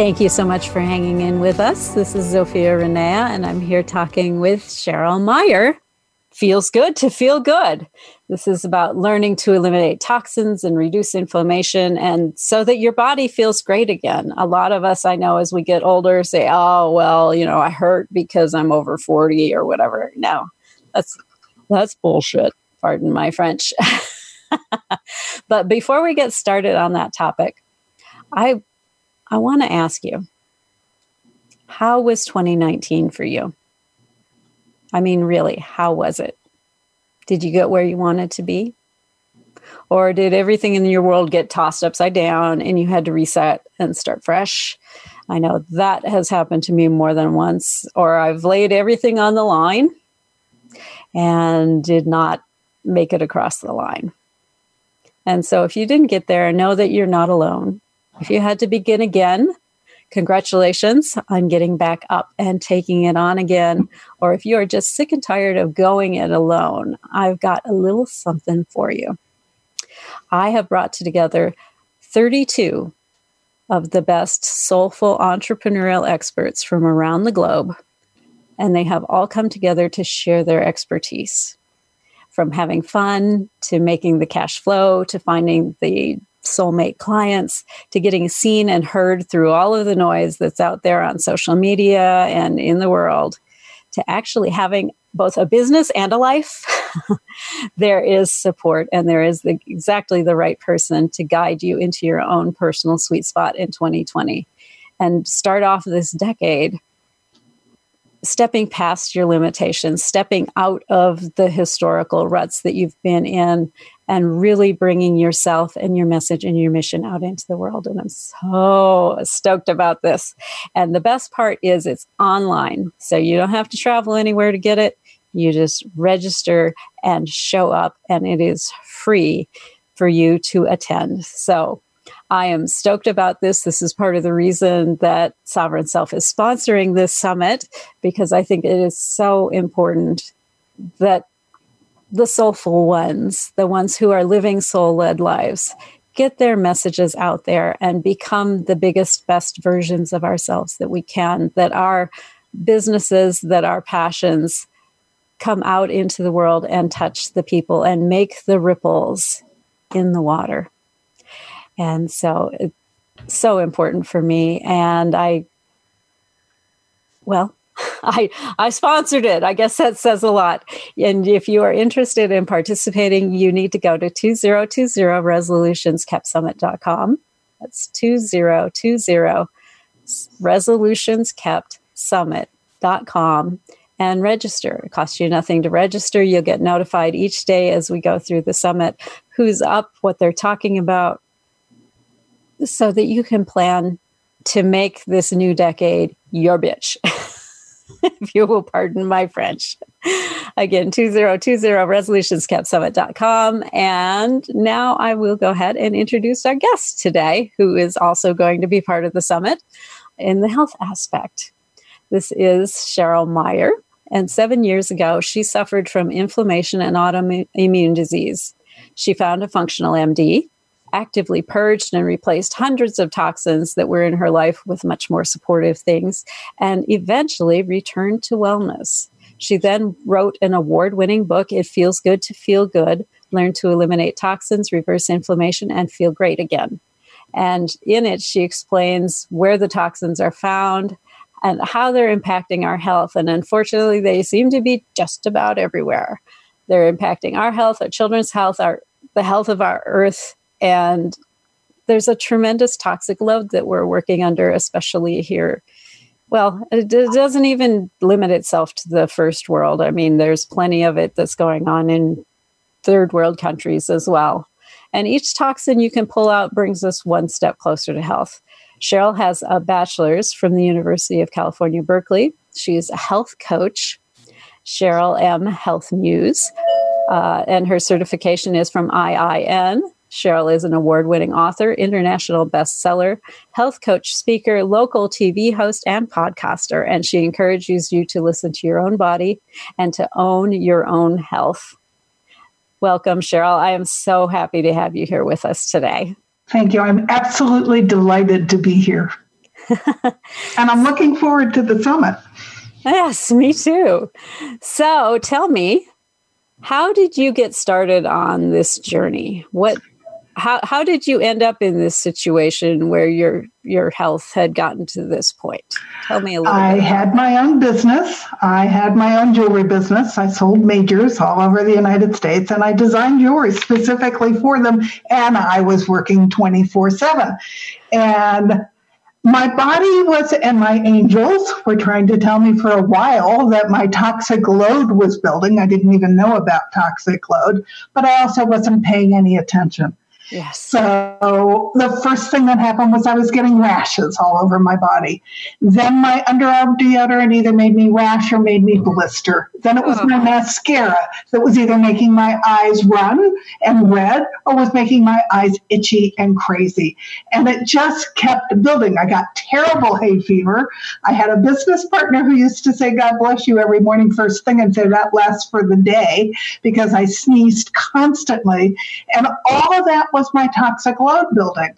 [SPEAKER 2] Thank you so much for hanging in with us. This is Zofia Rennea, and I'm here talking with Cheryl Meyer. Feels good to feel good. This is about learning to eliminate toxins and reduce inflammation, and so that your body feels great again. A lot of us I know as we get older say, Oh, well, you know, I hurt because I'm over 40 or whatever. No, that's that's bullshit. Pardon my French. <laughs> but before we get started on that topic, I I want to ask you how was 2019 for you? I mean, really, how was it? Did you get where you wanted to be? Or did everything in your world get tossed upside down and you had to reset and start fresh? I know that has happened to me more than once. Or I've laid everything on the line and did not make it across the line. And so if you didn't get there, know that you're not alone. If you had to begin again, congratulations on getting back up and taking it on again. Or if you are just sick and tired of going it alone, I've got a little something for you. I have brought together 32 of the best soulful entrepreneurial experts from around the globe, and they have all come together to share their expertise from having fun to making the cash flow to finding the soulmate clients to getting seen and heard through all of the noise that's out there on social media and in the world to actually having both a business and a life. <laughs> There is support and there is the, exactly the right person to guide you into your own personal sweet spot in 2020 and start off this decade stepping past your limitations, stepping out of the historical ruts that you've been in, and really bringing yourself and your message and your mission out into the world. And I'm so stoked about this. And the best part is it's online. So you don't have to travel anywhere to get it. You just register and show up, and it is free for you to attend. So I am stoked about this. This is part of the reason that Sovereign Self is sponsoring this summit because I think it is so important that the soulful ones, the ones who are living soul led lives, get their messages out there and become the biggest, best versions of ourselves that we can, that our businesses, that our passions come out into the world and touch the people and make the ripples in the water. And so it's so important for me. And I, well, <laughs> I, I sponsored it. I guess that says a lot. And if you are interested in participating, you need to go to 2020resolutionskept.summit.com. That's 2020 resolutionskept.summit.com and register. It costs you nothing to register. You'll get notified each day as we go through the summit who's up, what they're talking about, so that you can plan to make this new decade your bitch. <laughs> <laughs> if you will pardon my French. Again, 2020 resolutionskept.summit.com. And now I will go ahead and introduce our guest today, who is also going to be part of the summit in the health aspect. This is Cheryl Meyer. And seven years ago, she suffered from inflammation and autoimmune disease. She found a functional MD actively purged and replaced hundreds of toxins that were in her life with much more supportive things, and eventually returned to wellness. She then wrote an award winning book, It Feels Good to Feel Good Learn to Eliminate Toxins, Reverse Inflammation, and Feel Great Again. And in it, she explains where the toxins are found and how they're impacting our health. And unfortunately, they seem to be just about everywhere. They're impacting our health, our children's health, our the health of our earth, and there's a tremendous toxic load that we're working under, especially here. Well, it doesn't even limit itself to the first world. I mean, there's plenty of it that's going on in third world countries as well. And each toxin you can pull out brings us one step closer to health. Cheryl has a bachelor's from the University of California, Berkeley. She's a health coach, Cheryl M. Health Muse, uh, and her certification is from IIN, Cheryl is an award winning author, international bestseller, health coach, speaker, local TV host, and podcaster. And she encourages you to listen to your own body and to own your own health. Welcome, Cheryl. I am so happy to have you here with us today.
[SPEAKER 3] Thank you. I'm absolutely delighted to be here. <laughs> and I'm looking forward to the summit.
[SPEAKER 2] Yes, me too. So tell me, how did you get started on this journey? What how how did you end up in this situation where your your health had gotten to this point? Tell me a little
[SPEAKER 3] I had my own business. I had my own jewelry business. I sold majors all over the United States and I designed jewelry specifically for them and I was working 24/7. And my body was and my angels were trying to tell me for a while that my toxic load was building. I didn't even know about toxic load, but I also wasn't paying any attention.
[SPEAKER 2] Yes.
[SPEAKER 3] So the first thing that happened was I was getting rashes all over my body. Then my underarm deodorant either made me rash or made me blister. Then it was
[SPEAKER 2] Oh.
[SPEAKER 3] my mascara that was either making my eyes run and red or was making my eyes itchy and crazy. And it just kept building. I got terrible hay fever. I had a business partner who used to say, God bless you every morning first thing and say that lasts for the day because I sneezed constantly. And all of that was my toxic load building.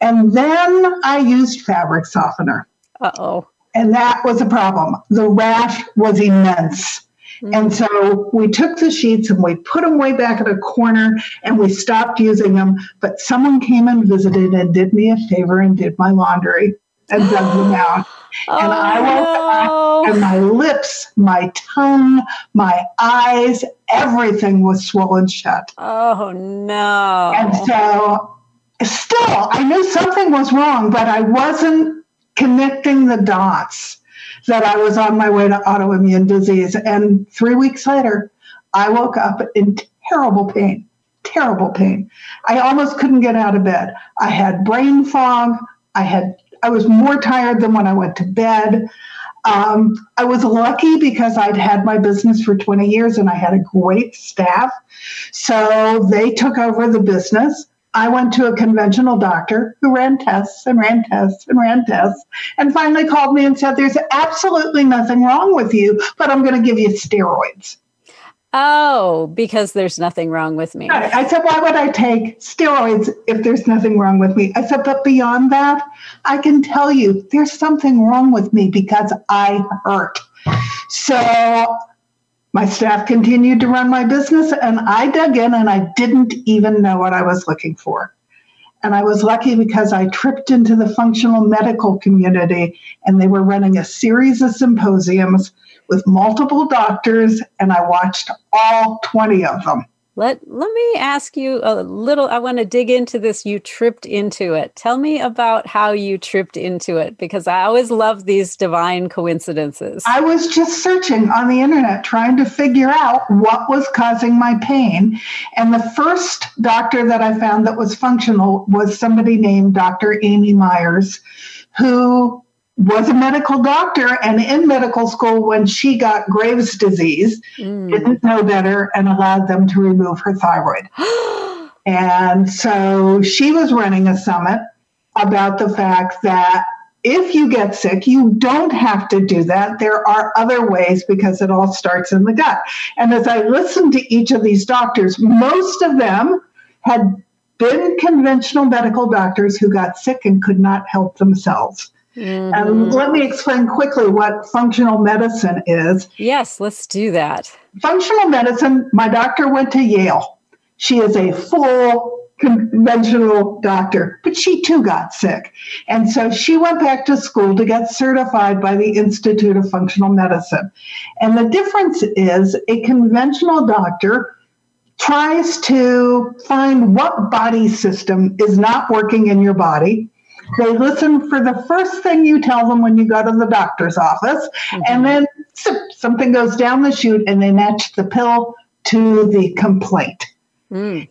[SPEAKER 3] And then I used fabric softener.
[SPEAKER 2] Uh oh.
[SPEAKER 3] And that was a problem. The rash was immense. And so we took the sheets and we put them way back in a corner and we stopped using them. But someone came and visited and did me a favor and did my laundry and dug them <gasps> out. And I oh, woke up and my lips, my tongue, my eyes, everything was swollen shut.
[SPEAKER 2] Oh no.
[SPEAKER 3] And so, still, I knew something was wrong, but I wasn't connecting the dots that I was on my way to autoimmune disease. And three weeks later, I woke up in terrible pain, terrible pain. I almost couldn't get out of bed. I had brain fog. I had, I was more tired than when I went to bed. Um, I was lucky because I'd had my business for 20 years and I had a great staff. So they took over the business. I went to a conventional doctor who ran tests and ran tests and ran tests and finally called me and said, There's absolutely nothing wrong with you, but I'm going to give you steroids.
[SPEAKER 2] Oh, because there's nothing wrong with me.
[SPEAKER 3] I said, Why would I take steroids if there's nothing wrong with me? I said, But beyond that, I can tell you there's something wrong with me because I hurt. So my staff continued to run my business, and I dug in and I didn't even know what I was looking for. And I was lucky because I tripped into the functional medical community, and they were running a series of symposiums with multiple doctors, and I watched all 20 of them.
[SPEAKER 2] Let let me ask you a little I want to dig into this you tripped into it. Tell me about how you tripped into it because I always love these divine coincidences.
[SPEAKER 3] I was just searching on the internet trying to figure out what was causing my pain. And the first doctor that I found that was functional was somebody named Dr. Amy Myers, who was a medical doctor and in medical school when she got Graves' disease, mm. didn't know better and allowed them to remove her thyroid. <gasps> and so she was running a summit about the fact that if you get sick, you don't have to do that. There are other ways because it all starts in the gut. And as I listened to each of these doctors, most of them had been conventional medical doctors who got sick and could not help themselves. And let me explain quickly what functional medicine is.
[SPEAKER 2] Yes, let's do that.
[SPEAKER 3] Functional medicine, my doctor went to Yale. She is a full conventional doctor, but she too got sick. And so she went back to school to get certified by the Institute of Functional Medicine. And the difference is a conventional doctor tries to find what body system is not working in your body. They listen for the first thing you tell them when you go to the doctor's office, and mm-hmm. then something goes down the chute and they match the pill to the complaint. Mm.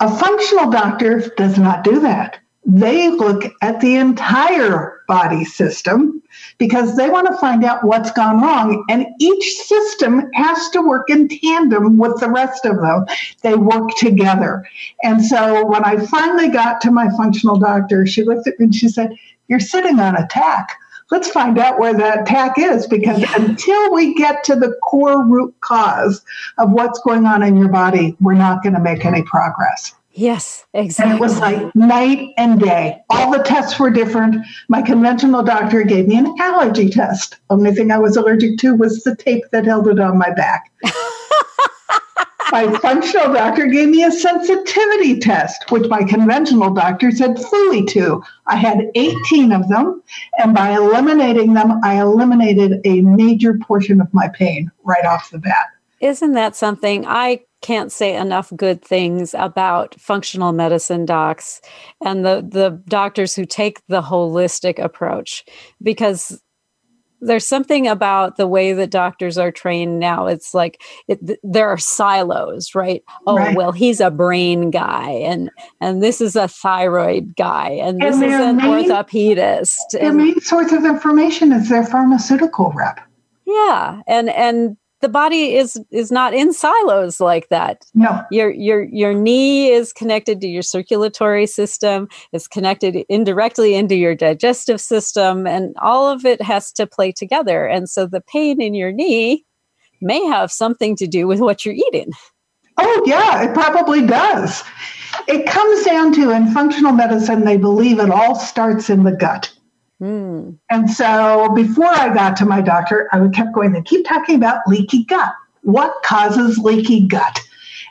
[SPEAKER 3] A functional doctor does not do that. They look at the entire body system because they want to find out what's gone wrong. And each system has to work in tandem with the rest of them. They work together. And so when I finally got to my functional doctor, she looked at me and she said, You're sitting on a tack let's find out where that attack is because yeah. until we get to the core root cause of what's going on in your body, we're not going to make any progress.
[SPEAKER 2] Yes, exactly.
[SPEAKER 3] And it was like night and day. All the tests were different. My conventional doctor gave me an allergy test. Only thing I was allergic to was the tape that held it on my back. <laughs> my functional doctor gave me a sensitivity test, which my conventional doctor said fooey to. I had 18 of them, and by eliminating them, I eliminated a major portion of my pain right off the bat.
[SPEAKER 2] Isn't that something? I can't say enough good things about functional medicine docs and the the doctors who take the holistic approach because there's something about the way that doctors are trained now. It's like it, there are silos right? Oh right. well he's a brain guy and and this is a thyroid guy and, and this is an main, orthopedist
[SPEAKER 3] their and, main source of information is their pharmaceutical rep.
[SPEAKER 2] Yeah and and the body is is not in silos like that.
[SPEAKER 3] No.
[SPEAKER 2] Your your your knee is connected to your circulatory system, it's connected indirectly into your digestive system and all of it has to play together. And so the pain in your knee may have something to do with what you're eating.
[SPEAKER 3] Oh yeah, it probably does. It comes down to in functional medicine they believe it all starts in the gut. Mm. And so before I got to my doctor, I would kept going, they keep talking about leaky gut. What causes leaky gut?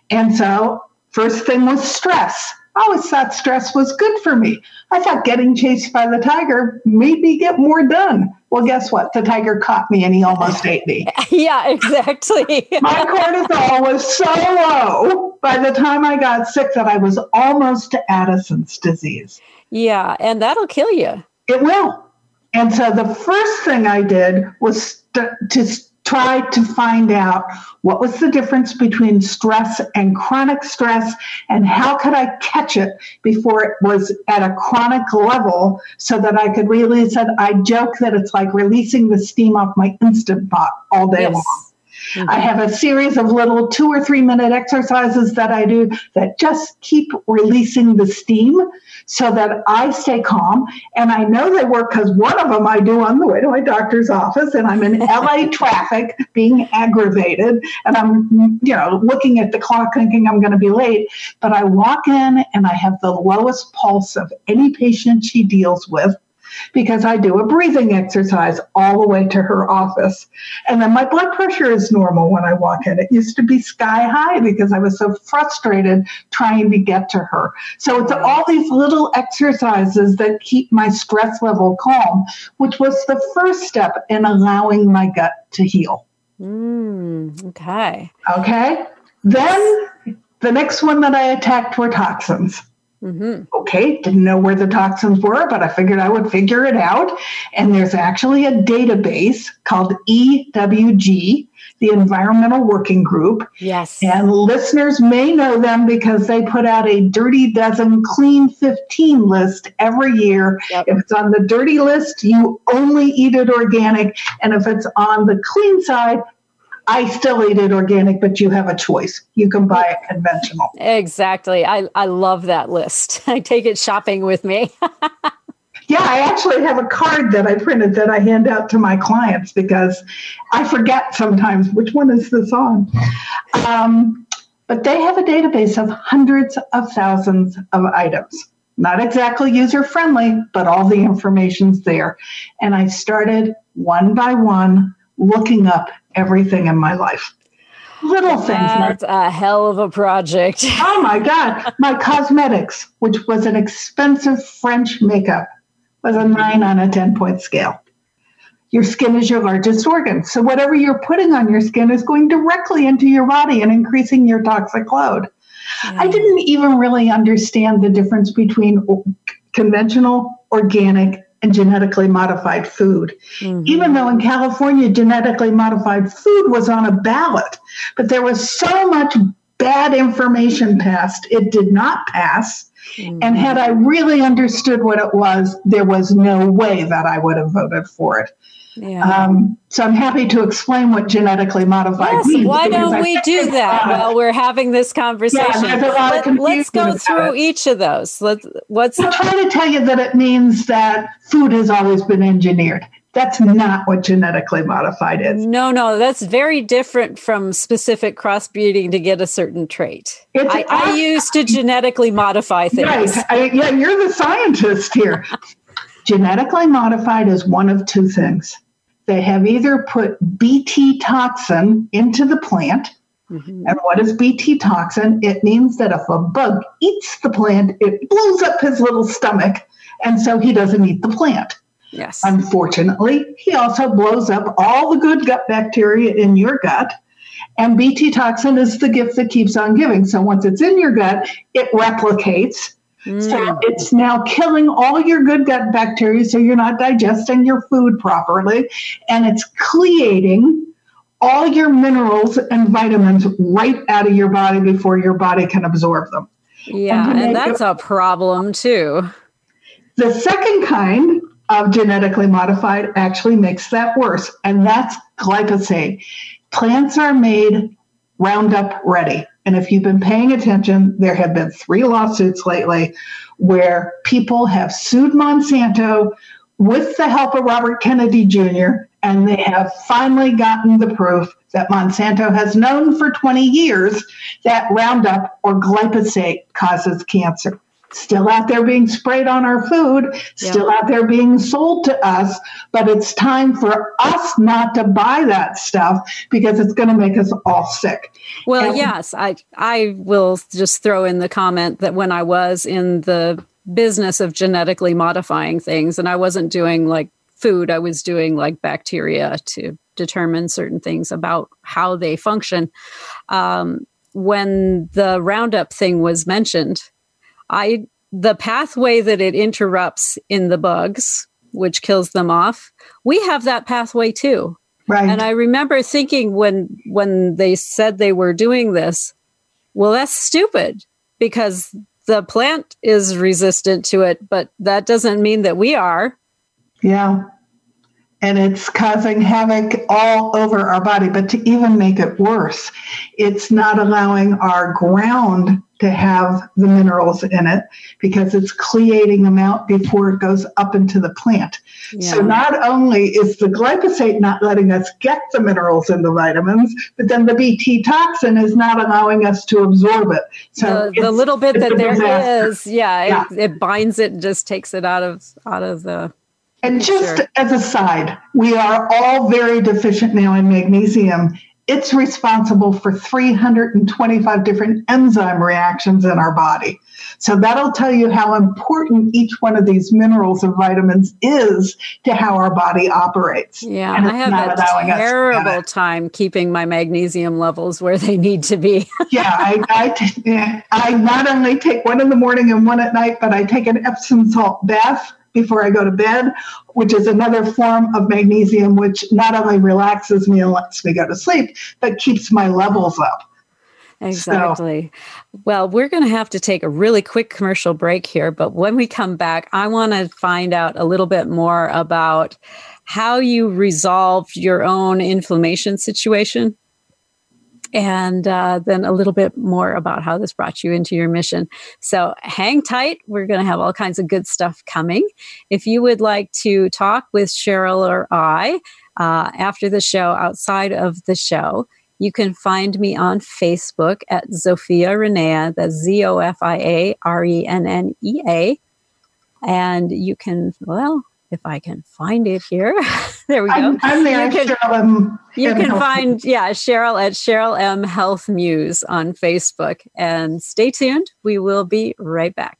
[SPEAKER 3] And so first thing was stress. I always thought stress was good for me. I thought getting chased by the tiger made me get more done. Well, guess what? The tiger caught me and he almost ate me. <laughs>
[SPEAKER 2] Yeah, exactly. <laughs>
[SPEAKER 3] My cortisol was so low by the time I got sick that I was almost to Addison's disease.
[SPEAKER 2] Yeah, and that'll kill you.
[SPEAKER 3] It will. And so the first thing I did was to, to try to find out what was the difference between stress and chronic stress and how could I catch it before it was at a chronic level so that I could release it. I joke that it's like releasing the steam off my instant pot all day yes. long. Mm-hmm. I have a series of little two or three minute exercises that I do that just keep releasing the steam so that I stay calm. And I know they work because one of them I do on the way to my doctor's office, and I'm in <laughs> LA traffic being aggravated, and I'm, you know, looking at the clock thinking I'm going to be late. But I walk in and I have the lowest pulse of any patient she deals with because I do a breathing exercise all the way to her office. And then my blood pressure is normal when I walk in. It used to be sky high because I was so frustrated trying to get to her. So it's all these little exercises that keep my stress level calm, which was the first step in allowing my gut to heal.
[SPEAKER 2] Mm, okay.
[SPEAKER 3] Okay. Then the next one that I attacked were toxins. Mm-hmm. Okay, didn't know where the toxins were, but I figured I would figure it out. And there's actually a database called EWG, the Environmental Working Group.
[SPEAKER 2] Yes.
[SPEAKER 3] And listeners may know them because they put out a Dirty Dozen Clean 15 list every year. Yep. If it's on the dirty list, you only eat it organic. And if it's on the clean side, I still eat it organic, but you have a choice. You can buy it conventional.
[SPEAKER 2] Exactly. I, I love that list. <laughs> I take it shopping with me. <laughs>
[SPEAKER 3] yeah, I actually have a card that I printed that I hand out to my clients because I forget sometimes which one is this on. Um, but they have a database of hundreds of thousands of items. Not exactly user friendly, but all the information's there. And I started one by one looking up everything in my life. Little things.
[SPEAKER 2] That's a hell of a project. <laughs>
[SPEAKER 3] oh my God. My cosmetics, which was an expensive French makeup, was a nine on a 10 point scale. Your skin is your largest organ. So whatever you're putting on your skin is going directly into your body and increasing your toxic load. Yeah. I didn't even really understand the difference between conventional, organic, and genetically modified food. Mm-hmm. Even though in California, genetically modified food was on a ballot, but there was so much bad information passed, it did not pass. Mm-hmm. And had I really understood what it was, there was no way that I would have voted for it. Yeah. Um, so I'm happy to explain what genetically modified
[SPEAKER 2] yes,
[SPEAKER 3] means.
[SPEAKER 2] Why don't we do that while we're having this conversation? Yeah, Let, us go through each of those. Let's what's
[SPEAKER 3] I'm trying to tell you that it means that food has always been engineered. That's not what genetically modified is.
[SPEAKER 2] No, no, that's very different from specific crossbreeding to get a certain trait. I, I, used to genetically modify things.
[SPEAKER 3] Right. I, yeah, you're the scientist here. genetically modified is one of two things. They have either put BT toxin into the plant. Mm-hmm. And what is BT toxin? It means that if a bug eats the plant, it blows up his little stomach. And so he doesn't eat the plant.
[SPEAKER 2] Yes.
[SPEAKER 3] Unfortunately, he also blows up all the good gut bacteria in your gut. And BT toxin is the gift that keeps on giving. So once it's in your gut, it replicates. Mm. So it's now killing all your good gut bacteria. So you're not digesting your food properly. And it's chelating all your minerals and vitamins right out of your body before your body can absorb them.
[SPEAKER 2] Yeah, and, and that's a problem too.
[SPEAKER 3] The second kind of genetically modified actually makes that worse, and that's glyphosate. Plants are made Roundup ready. And if you've been paying attention, there have been three lawsuits lately where people have sued Monsanto with the help of Robert Kennedy Jr., and they have finally gotten the proof that Monsanto has known for 20 years that Roundup or glyphosate causes cancer still out there being sprayed on our food, still yeah. out there being sold to us, but it's time for us not to buy that stuff because it's going to make us all sick.
[SPEAKER 2] Well, and- yes, I I will just throw in the comment that when I was in the business of genetically modifying things and I wasn't doing like food, I was doing like bacteria to determine certain things about how they function. Um, when the Roundup thing was mentioned, I the pathway that it interrupts in the bugs, which kills them off, we have that pathway too.
[SPEAKER 3] Right.
[SPEAKER 2] And I remember thinking when when they said they were doing this, well, that's stupid because the plant is resistant to it, but that doesn't mean that we are.
[SPEAKER 3] Yeah. And it's causing havoc all over our body. But to even make it worse, it's not allowing our ground to have the minerals in it because it's chelating them out before it goes up into the plant. Yeah. So not only is the glyphosate not letting us get the minerals and the vitamins, but then the BT toxin is not allowing us to absorb it.
[SPEAKER 2] So the, the little bit that there disaster. is, yeah, yeah. It, it, binds it and just takes it out of out of the
[SPEAKER 3] and just as a side, we are all very deficient now in magnesium it's responsible for 325 different enzyme reactions in our body. So that'll tell you how important each one of these minerals and vitamins is to how our body operates.
[SPEAKER 2] Yeah, I have a terrible time keeping my magnesium levels where they need to be. <laughs>
[SPEAKER 3] yeah, I, I, t- I not only take one in the morning and one at night, but I take an Epsom salt bath before I go to bed, which is another form of magnesium, which not only relaxes me and lets me go to sleep, but keeps my levels up.
[SPEAKER 2] Exactly. So. Well, we're going to have to take a really quick commercial break here, but when we come back, I want to find out a little bit more about how you resolved your own inflammation situation and uh, then a little bit more about how this brought you into your mission. So hang tight. We're going to have all kinds of good stuff coming. If you would like to talk with Cheryl or I uh, after the show, outside of the show, you can find me on Facebook at Zofia Rennea. That's Z O F I A R E N N E A. And you can, well, if I can find it here. <laughs> there we go.
[SPEAKER 3] I'm, I'm there. You can, Cheryl M.
[SPEAKER 2] You can find, yeah, Cheryl at Cheryl M Health Muse on Facebook. And stay tuned. We will be right back.